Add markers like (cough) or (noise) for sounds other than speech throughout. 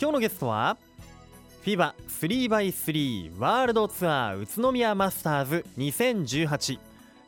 今日のゲストは FIBA3x3 ワールドツアー宇都宮マスターズ2018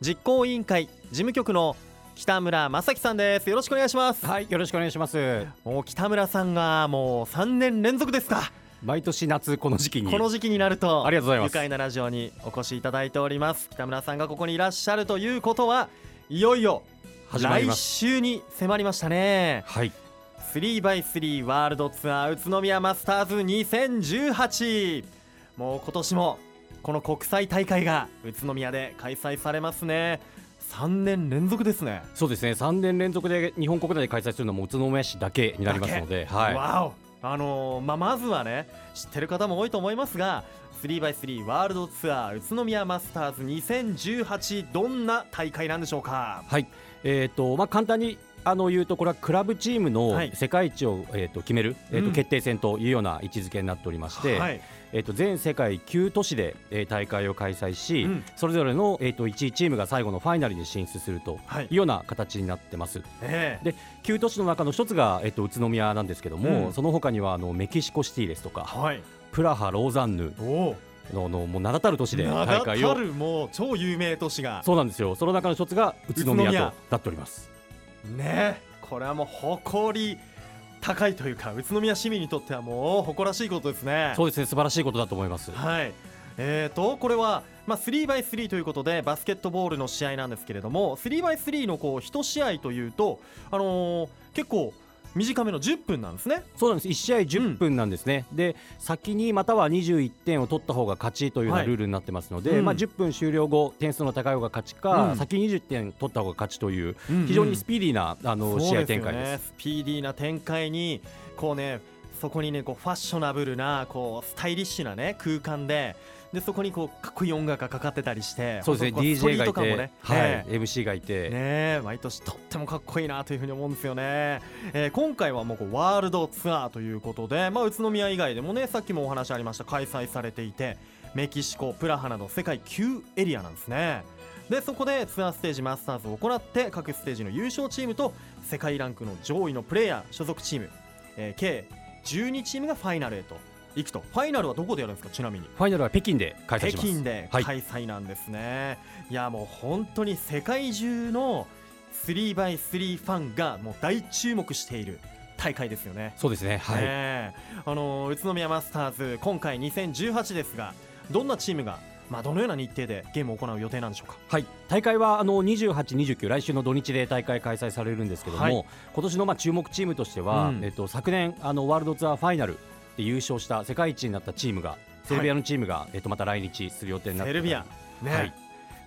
実行委員会事務局の北村正樹さんです。よろしくお願いします。はいよろしくお願いします。もう北村さんがもう3年連続ですか。毎年夏この時期に。この時期になるとありがとうございます。愉快なラジオにお越しいただいております。北村さんがここにいらっしゃるということはいよいよ来週に迫りましたね。はい 3x3 ワールドツアー宇都宮マスターズ2018もう今年もこの国際大会が宇都宮で開催されますね。3年連続ですね。そうですね。3年連続で日本国内で開催するのも宇都宮市だけになりますのではい。わお。あのーまあ、まずはね知ってる方も多いと思いますが 3x3 ワールドツアー宇都宮マスターズ2018どんな大会なんでしょうか？はい。えーとまあ、簡単にあの言うとこれはクラブチームのはい。世界一を、えー、と決める、えーうんと決定戦というような位置づけになっておりまして、はい。えー、と全世界9都市で、えー大会を開催し、うん。それぞれの、えー、と1位チームが最後のファイナルに進出するとはい。いうような形になってます。ええ。で9都市の中の一つが、えっと、宇都宮なんですけども、うん。その他にはあのメキシコシティですとかはい。プラハ、ローザンヌののもう名だたる都市で名大だた会を。るもう超有名都市が。そうなんですよ。その中の一つが宇都宮となっておりますねこれはもう誇り高いというか宇都宮市民にとってはもう誇らしいことですね。そうですね素晴らしいことだと思います。はい。えー、とこれは、まあ、3x3 ということでバスケットボールの試合なんですけれども 3x3 のこう1試合というと、あのー結構短めの10分なんですね。そうなんです。1試合10分なんですね、で先にまたは21点を取った方が勝ちというようルールになってますので、うん。まあ、10分終了後点数の高い方が勝ちか、うん。先に20点取った方が勝ちといううん非常にスピーディーなあの試合展開です。ね、スピーディーな展開にこうねそこにねこうファッショナブルなこうスタイリッシュなね空間ででそこにこうかっこいい音楽がかかってたりしてそうですね。DJ がいて、ねはい。ね。MC がいて、ねえ毎年とってもかっこいいなというふうに思うんですよね、えー今回はもうこうワールドツアーということで、まあ、宇都宮以外でもねさっきもお話ありました開催されていてメキシコプラハなど世界9エリアなんですね。でそこでツアーステージマスターズを行って各ステージの優勝チームと世界ランクの上位のプレーヤー所属チーム、えー計12チームがファイナルへと行くと。ファイナルはどこでやるんですか？ちなみに。ファイナルは北京で開催します。北京ではい。開催なんですね、い、やもう本当に世界中の 3x3 ファンがもう大注目している大会ですよね。そうですね。はい、ねえ。あの宇都宮マスターズ今回2018ですがどんなチームが、まあ、どのような日程でゲームを行う予定なんでしょうか？はい、大会はあの28、29来週の土日で大会開催されるんですけども、はい。今年のまあ注目チームとしては、うん。えっと、昨年あのワールドツアーファイナルで優勝した世界一になったチームがセルビアのチームが、えっと、また来日する予定になってセルビア、ね。はい、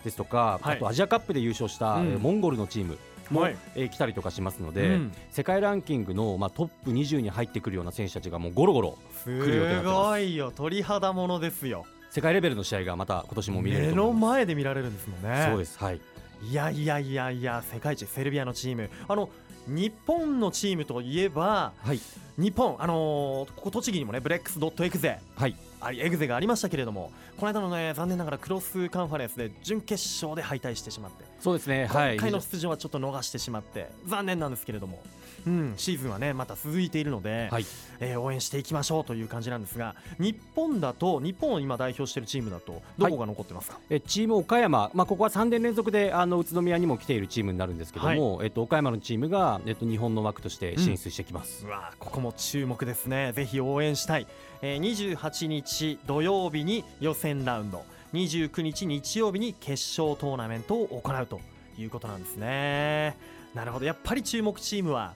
ですとか、はい。あとアジアカップで優勝した、うん。えーモンゴルのチームも、はい。えー来たりとかしますので、うん。世界ランキングの、まあ、トップ20に入ってくるような選手たちがもうゴロゴロすごいよ。鳥肌ものですよ世界レベルの試合がまた今年も見れる目のと思います。前で見られるんですもんね。そうです、はい、いやいやいやいや世界一セルビアのチーム。あの日本のチームといえばはい、日本あのーここ栃木にもねブレックスドットエグゼ。はい、ありエグゼがありましたけれどもこの間のね残念ながらクロスカンファレンスで準決勝で敗退してしまって、そうですね、はい、今回の出場はちょっと逃してしまって残念なんですけれども、うん、シーズンはねまた続いているので、はい。えー応援していきましょうという感じなんですが日本だと日本を今代表しているチームだとどこが残ってますか、えチーム岡山、まあ、ここは3年連続であの宇都宮にも来ているチームになるんですけども、えっと、岡山のチームが、えっと、日本の枠として進出してきます。うわここも注目ですね。ぜひ応援したい、えー、28日土曜日に予選ラウンド29日日曜日に決勝トーナメントを行うということなんですね。なるほど。やっぱり注目チームは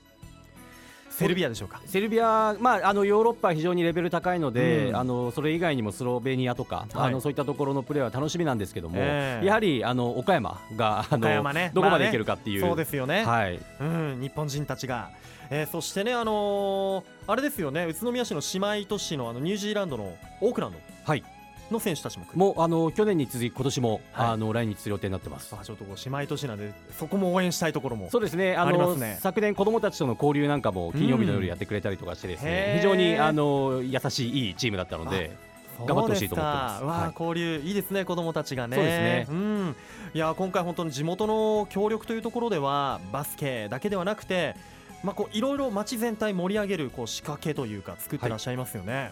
セルビアでしょうか。セルビア、まあ、あのヨーロッパは非常にレベル高いので、うん。あのそれ以外にもスロベニアとか、はい。あのそういったところのプレーは楽しみなんですけども、ええやはりあの岡山があのね。どこまでまあね。いけるかっていう、そうですよね、はい、うん、日本人たちが、えーそしてね、あのーあれですよね。宇都宮市の姉妹都市のあのニュージーランドのオークランド。はい、の選手たちも来る。もうあの去年に続き今年も、はい。あの来日する予定になってます。あちょっとこう姉妹都市なんでそこも応援したいところも。そうですね。あのね。昨年子どもたちとの交流なんかも金曜日の夜やってくれたりとかしてですうん非常にあの優しいいいチームだったので頑張ってほしいと思ってます。わあはい。交流いいですね子供たちがね。そうですね。ん。いや今回本当に地元の協力というところではバスケだけではなくてまあこういろいろ街全体盛り上げるこう仕掛けというか作ってらっしゃいますよね、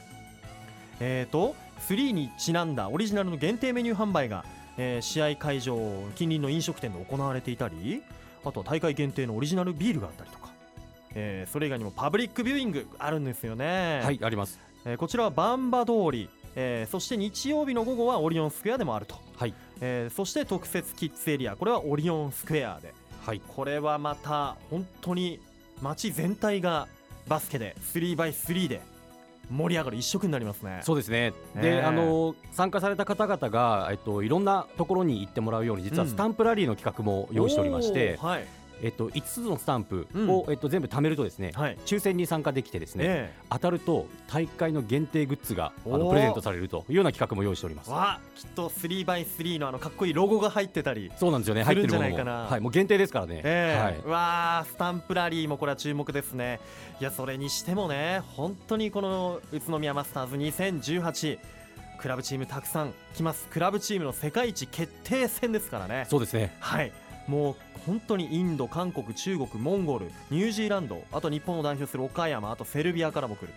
えーと3にちなんだオリジナルの限定メニュー販売が、えー試合会場近隣の飲食店で行われていたりあとは大会限定のオリジナルビールがあったりとか、えーそれ以外にもパブリックビューイングあるんですよね、はいあります。えーこちらはバンバ通り、えーそして日曜日の午後はオリオンスクエアでもあると、はい。えーそして特設キッズエリアこれはオリオンスクエアで。はい。これはまた本当に街全体がバスケで 3x3 で盛り上がる一色になりますね。そうですね、ねであの参加された方々が、えっと、いろんなところに行ってもらうように実はうん。スタンプラリーの企画も用意しておりまして、おーはいえっと、5つのスタンプうん。を、えっと、全部貯めるとですね、はい。抽選に参加できてですね、え当たると大会の限定グッズがあのプレゼントされるというような企画も用意しております。きっと 3x3 のあのかっこいいロゴが入ってたりそうなんですよね。入ってるものも。ないかな。はい、もう限定ですからね、ええ。はい。うわースタンプラリーもこれは注目ですね。いやそれにしてもね本当にこの宇都宮マスターズ2018クラブチームたくさん来ます。クラブチームの世界一決定戦ですからね。そうですね。はいもう本当にインド、韓国、中国、モンゴル、ニュージーランド、あと日本を代表する岡山、あとセルビアからも来る、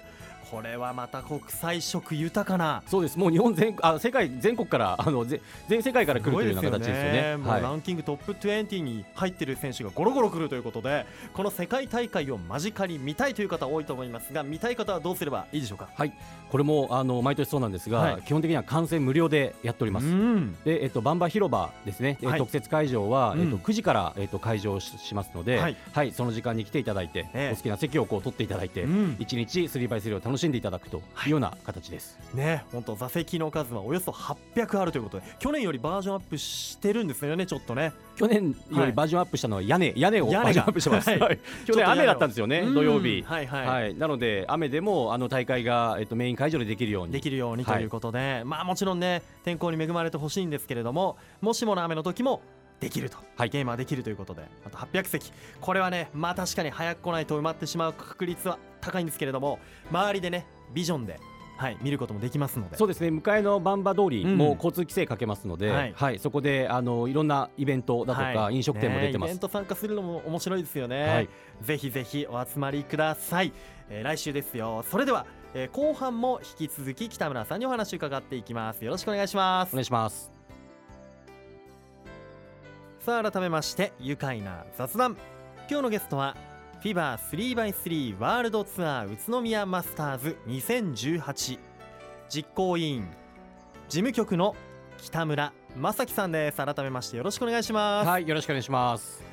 これはまた国際色豊かな。そうです。もう日本全あ世界全国からあのぜ全世界から来るというような形ですよね。もうはい。ランキングトップ20に入っている選手がゴロゴロ来るということでこの世界大会を間近に見たいという方多いと思いますが見たい方はどうすればいいでしょうか？これもあの毎年そうなんですが、はい。基本的には観戦無料でやっております、うん。で、えっと、バンバ広場ですね、えはい。特設会場は、うん。えっと、9時から、えっと、会場ししますので、ははい。いその時間に来ていただいて、ええ。お好きな席をこう取っていただいて、うん。一日 3x3 を楽しんでいただくというような形です。ね本当座席の数はおよそ800あるということで去年よりバージョンアップしてるんですよねちょっとね。去年よりバージョンアップしたのは屋根、屋根を屋根がバージョンアップしてます。はい。はい。去年雨だったんですよね、うん土曜日。はいはい、はい、なので雨でもあの大会が、えっと、メイン会場でできるように。できるようにとはい。いうことで、まあもちろんね天候に恵まれてほしいんですけれどももしもの雨の時もできると、はい。ゲームはできるということで。あと800席。これはねまあ確かに早く来ないと埋まってしまう確率は高いんですけれども周りでねビジョンで、はい、見ることもできますので。そうですね。向かいのバンバ通りうん。も交通規制かけますので、ははいいそこであのいろんなイベントだとか、はい。飲食店も出てます。ねイベン。ト参加するのも面白いですよね、はい。ぜひぜひお集まりください、えー来週ですよ。それでは、えー後半も引き続き北村さんにお話伺っていきます。よろしくお願いします。お願いします。さあ改めまして愉快な雑談。今日のゲストは FIBA3x3 ワールドツアー宇都宮マスターズ2018実行委員事務局の北村正樹さんです。改めましてよろしくお願いします、はい、よろしくお願いします。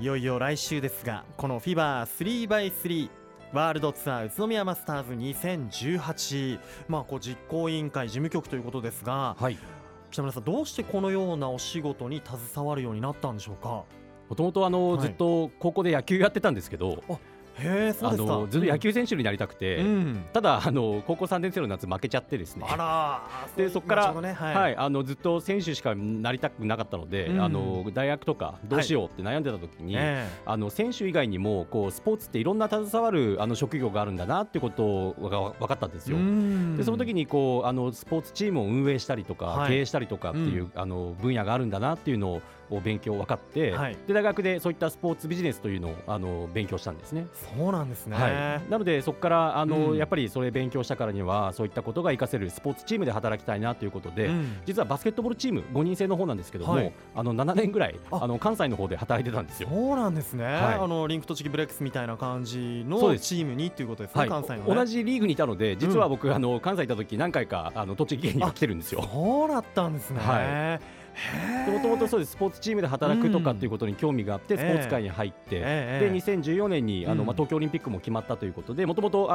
いよいよ来週ですがこの FIBA3x3 ワールドツアー宇都宮マスターズ2018まあこう実行委員会事務局ということですがはい。北村さんどうしてこのようなお仕事に携わるようになったんでしょうか？もともとあの、はい。ずっと高校で野球やってたんですけど、へえそうですか。あのずっと野球選手になりたくて、うん、ただあの高校3年生の夏負けちゃってですね。あらでそっからね。はい、はい、あのずっと選手しかなりたくなかったので、うん。あの大学とかどうしようって悩んでた時に、えあの選手以外にもこうスポーツっていろんな携わるあの職業があるんだなってことが分かったんですえよ。うん。でその時にこうあのスポーツチームを運営したりとか、はい。経営したりとかっていう、あの分野があるんだなっていうのを勉強分かって、はい。で大学でそういったスポーツビジネスというのをあの勉強したんですね。そうなんですね、はい、なのでそこからあの、うん。やっぱりそれ勉強したからにはそういったことが活かせるスポーツチームで働きたいなということで、うん。実はバスケットボールチーム5人制の方なんですけども、はい。あの7年ぐらいあ。あの関西の方で働いてたんですよ。そうなんですね、はい。あのリンク栃木ブレックスみたいな感じのチームにっていうことですね、はい、関西の、ね、同じリーグにいたので実は僕、あの関西いた時何回かあの栃木県には来てるんですよ。そうだったんですね、はいもともとそうです。スポーツチームで働くとかっていうことに興味があって、うんスポーツ界に入って、ええで2014年にあの、うん。まあ、東京オリンピックも決まったということでもともと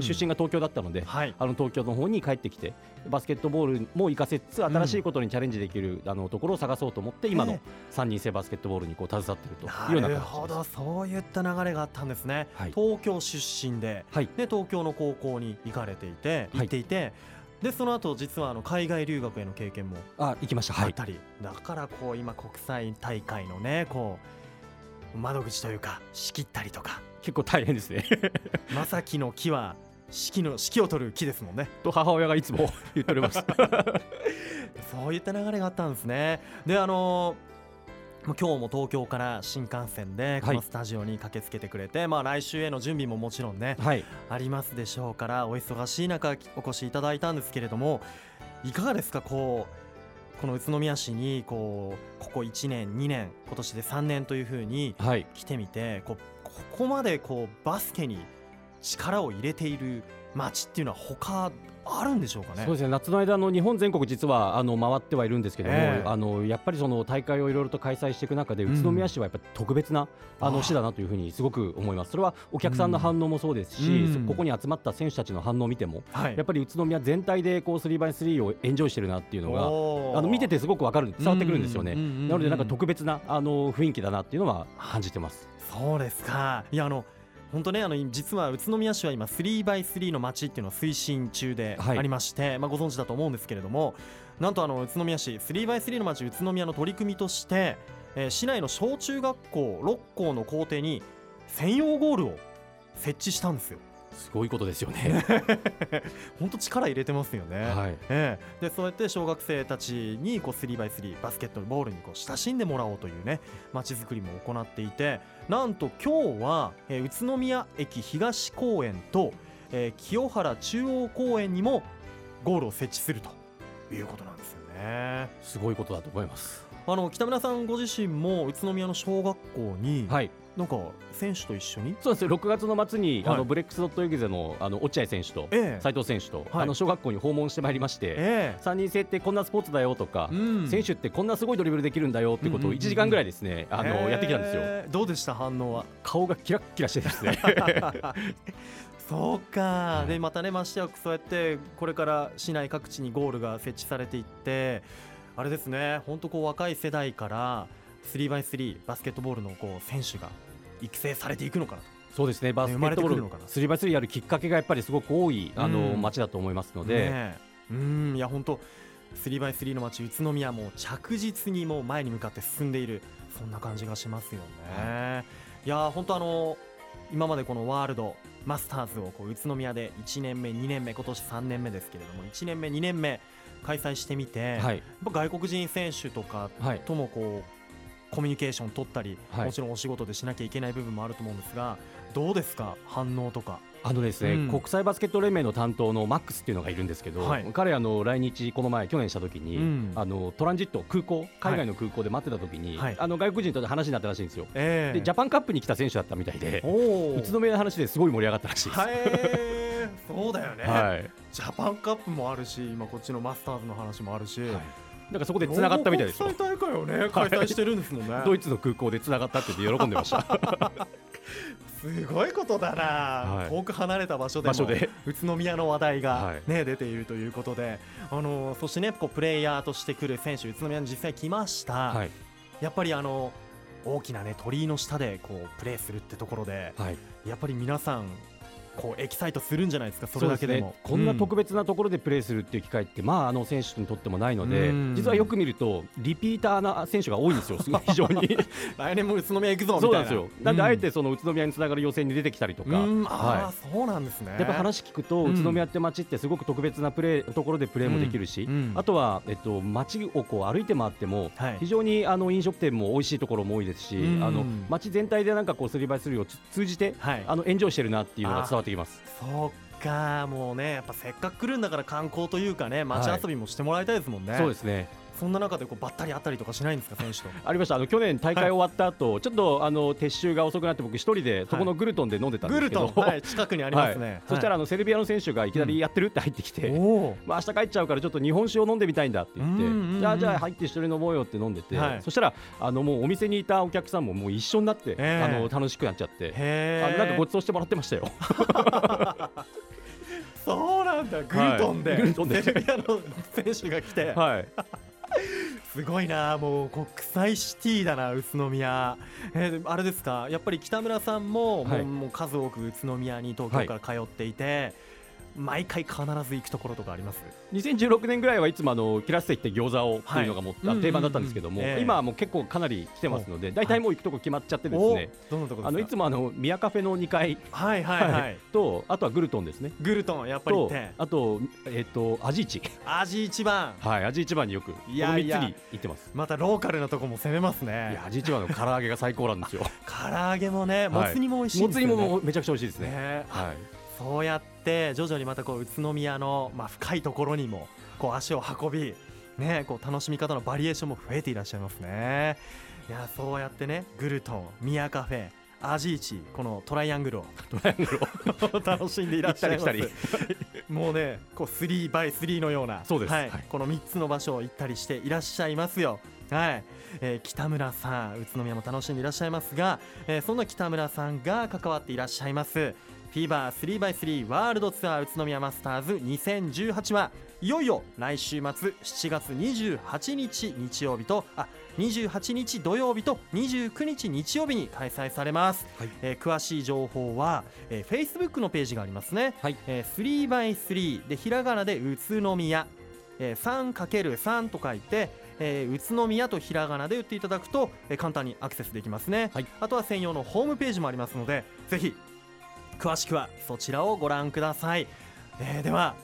出身が東京だったので、はい。あの東京の方に帰ってきてバスケットボールも活かせつつ新しいことにチャレンジできる、あのところを探そうと思って今のえ3人制バスケットボールにこう携わっているというようなな形です。るほど。そういった流れがあったんですね、はい。東京出身ではい。で東京の高校に行かれていてはい。行っていて、でその後実はあの海外留学への経験もあ行きました。はい。あったり、だからこう今国際大会のねこう窓口というか仕切ったりとか結構大変ですね。(laughs) 正樹の木は指揮の指揮を取る木ですもんね (laughs) と母親がいつも言っております。(laughs) そういった流れがあったんですねであのもう今日も東京から新幹線でこのスタジオに駆けつけてくれて、まあ来週への準備ももちろんね、はい。ありますでしょうからお忙しい中お越しいただいたんですけれどもいかがですかこうこの宇都宮市にこうここ1年2年今年で3年というふうにはい。来てみてこうここまでこうバスケに力を入れている街っていうのは他あるんでしょうかね？そうですね。夏の間の日本全国実はあの回ってはいるんですけども、ええ。あのやっぱりその大会をいろいろと開催していく中でうん。宇都宮市はやっぱり特別なあの市だなというふうにすごく思います。それはお客さんの反応もそうですし、うん。ここに集まった選手たちの反応を見てもはい。やっぱり宇都宮全体でこう 3x3 をエンジョイしてるなっていうのがあの見ててすごくわかる伝わってくるんですよね。うん。なのでなんか特別なあの雰囲気だなっていうのは感じてます。そうですか。いやあの本当ねあの実は宇都宮市は今 3x3 の街っていうのを推進中ではいありまして、まあ、ご存知だと思うんですけれどもなんとあの宇都宮市 3x3 の街宇都宮の取り組みとして、えー市内の小中学校6校の校庭に専用ゴールを設置したんですよ。すごいことですよね。(laughs) 本当力入れてますよね。はい。ええ、でそうやって小学生たちにこう 3x3 バスケットボールにこう親しんでもらおうというね街づくりも行っていてなんと今日は、えー宇都宮駅東公園と、えー清原中央公園にもゴールを設置するということなんですよね。すごいことだと思います。あの北村さんご自身も宇都宮の小学校に、はい。なんか選手と一緒に、そうです。6月の末に、はい。あのブレックスドットエグゼのあの落合選手とええ。斉藤選手と、はい。あの小学校に訪問してまいりまして、え3人制ってこんなスポーツだよとかえ、うん。選手ってこんなすごいドリブルできるんだよってことをうんうんうんうん。1時間ぐらいですね、あのええ。やってきたんですよ。どうでした？反応は？顔がキラッキラしてですね。(laughs) そうか、はい。でまたねましてやそうやってこれから市内各地にゴールが設置されていってあれですね。本当こう若い世代から 3x3 バスケットボールのこう選手が育成されていくのかなと。そうですね。バスケットボールてくるのかな 3x3 やるきっかけがやっぱりすごく多いあの、うん。街だと思いますので、ねえ。うん。いや本当 3x3 の街宇都宮も着実にもう前に向かって進んでいるそんな感じがしますよね、い、や本当あの今までこのワールドマスターズをこう宇都宮で1年目2年目今年3年目ですけれども1年目2年目開催してみて、はい。ぱ外国人選手とかはい。ともこうコミュニケーション取ったり、はい。もちろんお仕事でしなきゃいけない部分もあると思うんですがどうですか？反応とか。あのですね、うん。国際バスケット連盟の担当のマックスっていうのがいるんですけど、はい。彼あの来日この前去年した時に、うん。あのトランジット空港海外の空港で待ってた時に、はい。あの外国人と話になったらしいんですよ。ええ。でジャパンカップに来た選手だったみたいで、お宇都宮の話ですごい盛り上がったらしいです。はい、そうだよね、はい。ジャパンカップもあるし今こっちのマスターズの話もあるし、はい。なんかそこで繋がったみたいですよ。国。際大会をね開催してるんですもんね、(laughs) ドイツの空港で繋がったって喜んでました。(laughs) すごいことだな、はい。遠く離れた場所でも場所で。宇都宮の話題が、はい。ね出ているということで、あのそしてねこうプレイヤーとして来る選手宇都宮に実際来ました、はい。やっぱりあの大きなね鳥居の下でこうプレーするってところではい。やっぱり皆さんこうエキサイトするんじゃないですかそれだけでも。そうすね、こんな特別、別なところでプレーするっていう機会って、まあ、あの選手にとってもないので、うん。実はよく見ると、リピーターな選手が多いんですよ、すごい非常に。来年も宇都宮行くぞみたいうな。そなんですよ。なん。で、あえてうその宇都宮につながる予選に出てきたりとか、はそうなんですね。い、やっぱ話聞くと、うん。宇都宮って街ってすごく特別なプレーところでプレーもできるし、うん。うん。あとは、えっと、街をこう歩いて回っても、はい。非常にあの飲食店も美味しいところも多いですし、うんあの街全体でなんかこう 3x3 をつ通じて、はいあのエンジョイしてるなっていうのが伝わってきます。そうかもうねやっぱせっかく来るんだから観光というかね街遊びもしてもらいたいですもんね、そうですねそんな中でこうばったり会ったりとかしないんですか (laughs) 選手と？ありました。あの去年大会終わった後、ちょっとあの撤収が遅くなって僕一人でそこのグルトンで飲んでたんですけど、トン、はい、近くにありますね、はい。そしたらあのセルビアの選手がいきなりやってるって入ってきて、おおまあ明日帰っちゃうからちょっと日本酒を飲んでみたいんだって言って、うんうんうんじゃあじゃあ入って一緒に飲もうよって飲んでて、はい。そしたらあのもうお店にいたお客さんももう一緒になって、ええあの楽しくなっちゃって。あのなんかごちそうしてもらってましたよ。(laughs) そうなんだ。グルトンで、はい。グルトンで。セルビアの選手が来て、はい。すごいなもう国際シティだな宇都宮、えーであれですか？やっぱり北村さんも,、はい。もうもう数多く宇都宮に東京から通っていて、毎回必ず行くところとかあります？2016年ぐらいはいつもあのキラステ行って餃子をっていうのがもう、はい定番だったんですけども、うんうんうんええ。今はもう結構かなり来てますので大体もう行くとこ決まっちゃってですね、おどのところあのいつもあのミヤカフェの2階はいはいはい。とあとはグルトンですね。グルトンやっぱり行っとてあとえっ、とアジイチ味一番はいアジ一番によくこのいや。いや3つに行ってます。またローカルなとこも攻めますいねやアジ一番の唐揚げが最高なんですよ。唐揚げもねもつ煮も美味しいんもつ煮もめちゃくちゃ美味しいですね。ね。はい。そうやって徐々にまたこう宇都宮のまあ深いところにもこう足を運びねこう楽しみ方のバリエーションも増えていらっしゃいますね。いやそうやってねグルトンミヤカフェアジイチこのトライアングルをトライアングルを。(laughs) 楽しんでいらっしゃいます。もうねこう 3x3 のようなはいそうです。はいこの3つの場所を行ったりしていらっしゃいますよ。はい、えー北村さん宇都宮も楽しんでいらっしゃいますが、えーそんな北村さんが関わっていらっしゃいますフィーバー 3x3 ワールドツアー宇都宮マスターズ2018はいよいよ来週末7月28日日曜日とあ28日土曜日と29日日曜日に開催されます、はい。えー詳しい情報は、えー、Facebook のページがありますね、はい。えー、3x3 でひらがなで宇都宮、えー、3×3 と書いて、えー宇都宮とひらがなで打っていただくと、えー簡単にアクセスできますね、はい。あとは専用のホームページもありますのでぜひ詳しくはそちらをご覧ください、えーでは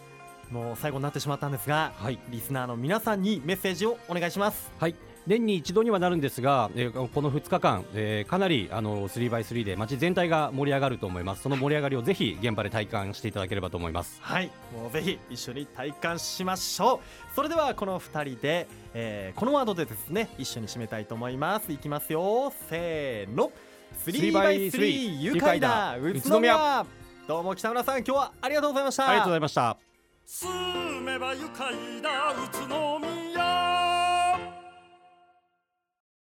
もう最後になってしまったんですがはい。リスナーの皆さんにメッセージをお願いします。はい。年に一度にはなるんですが、えーこの2日間、えーかなりあの 3x3 で街全体が盛り上がると思います。その盛り上がりをぜひ現場で体感していただければと思います。はい。もうぜひ一緒に体感しましょう。それではこの2人で、えーこのワードでですね一緒に締めたいと思います。いきますよ。せーの 3x3 愉快だ。宇都宇都宮。宮どうも北村さん今日はありがとうございました。ありがとうございました。住めば愉快だ宇都宮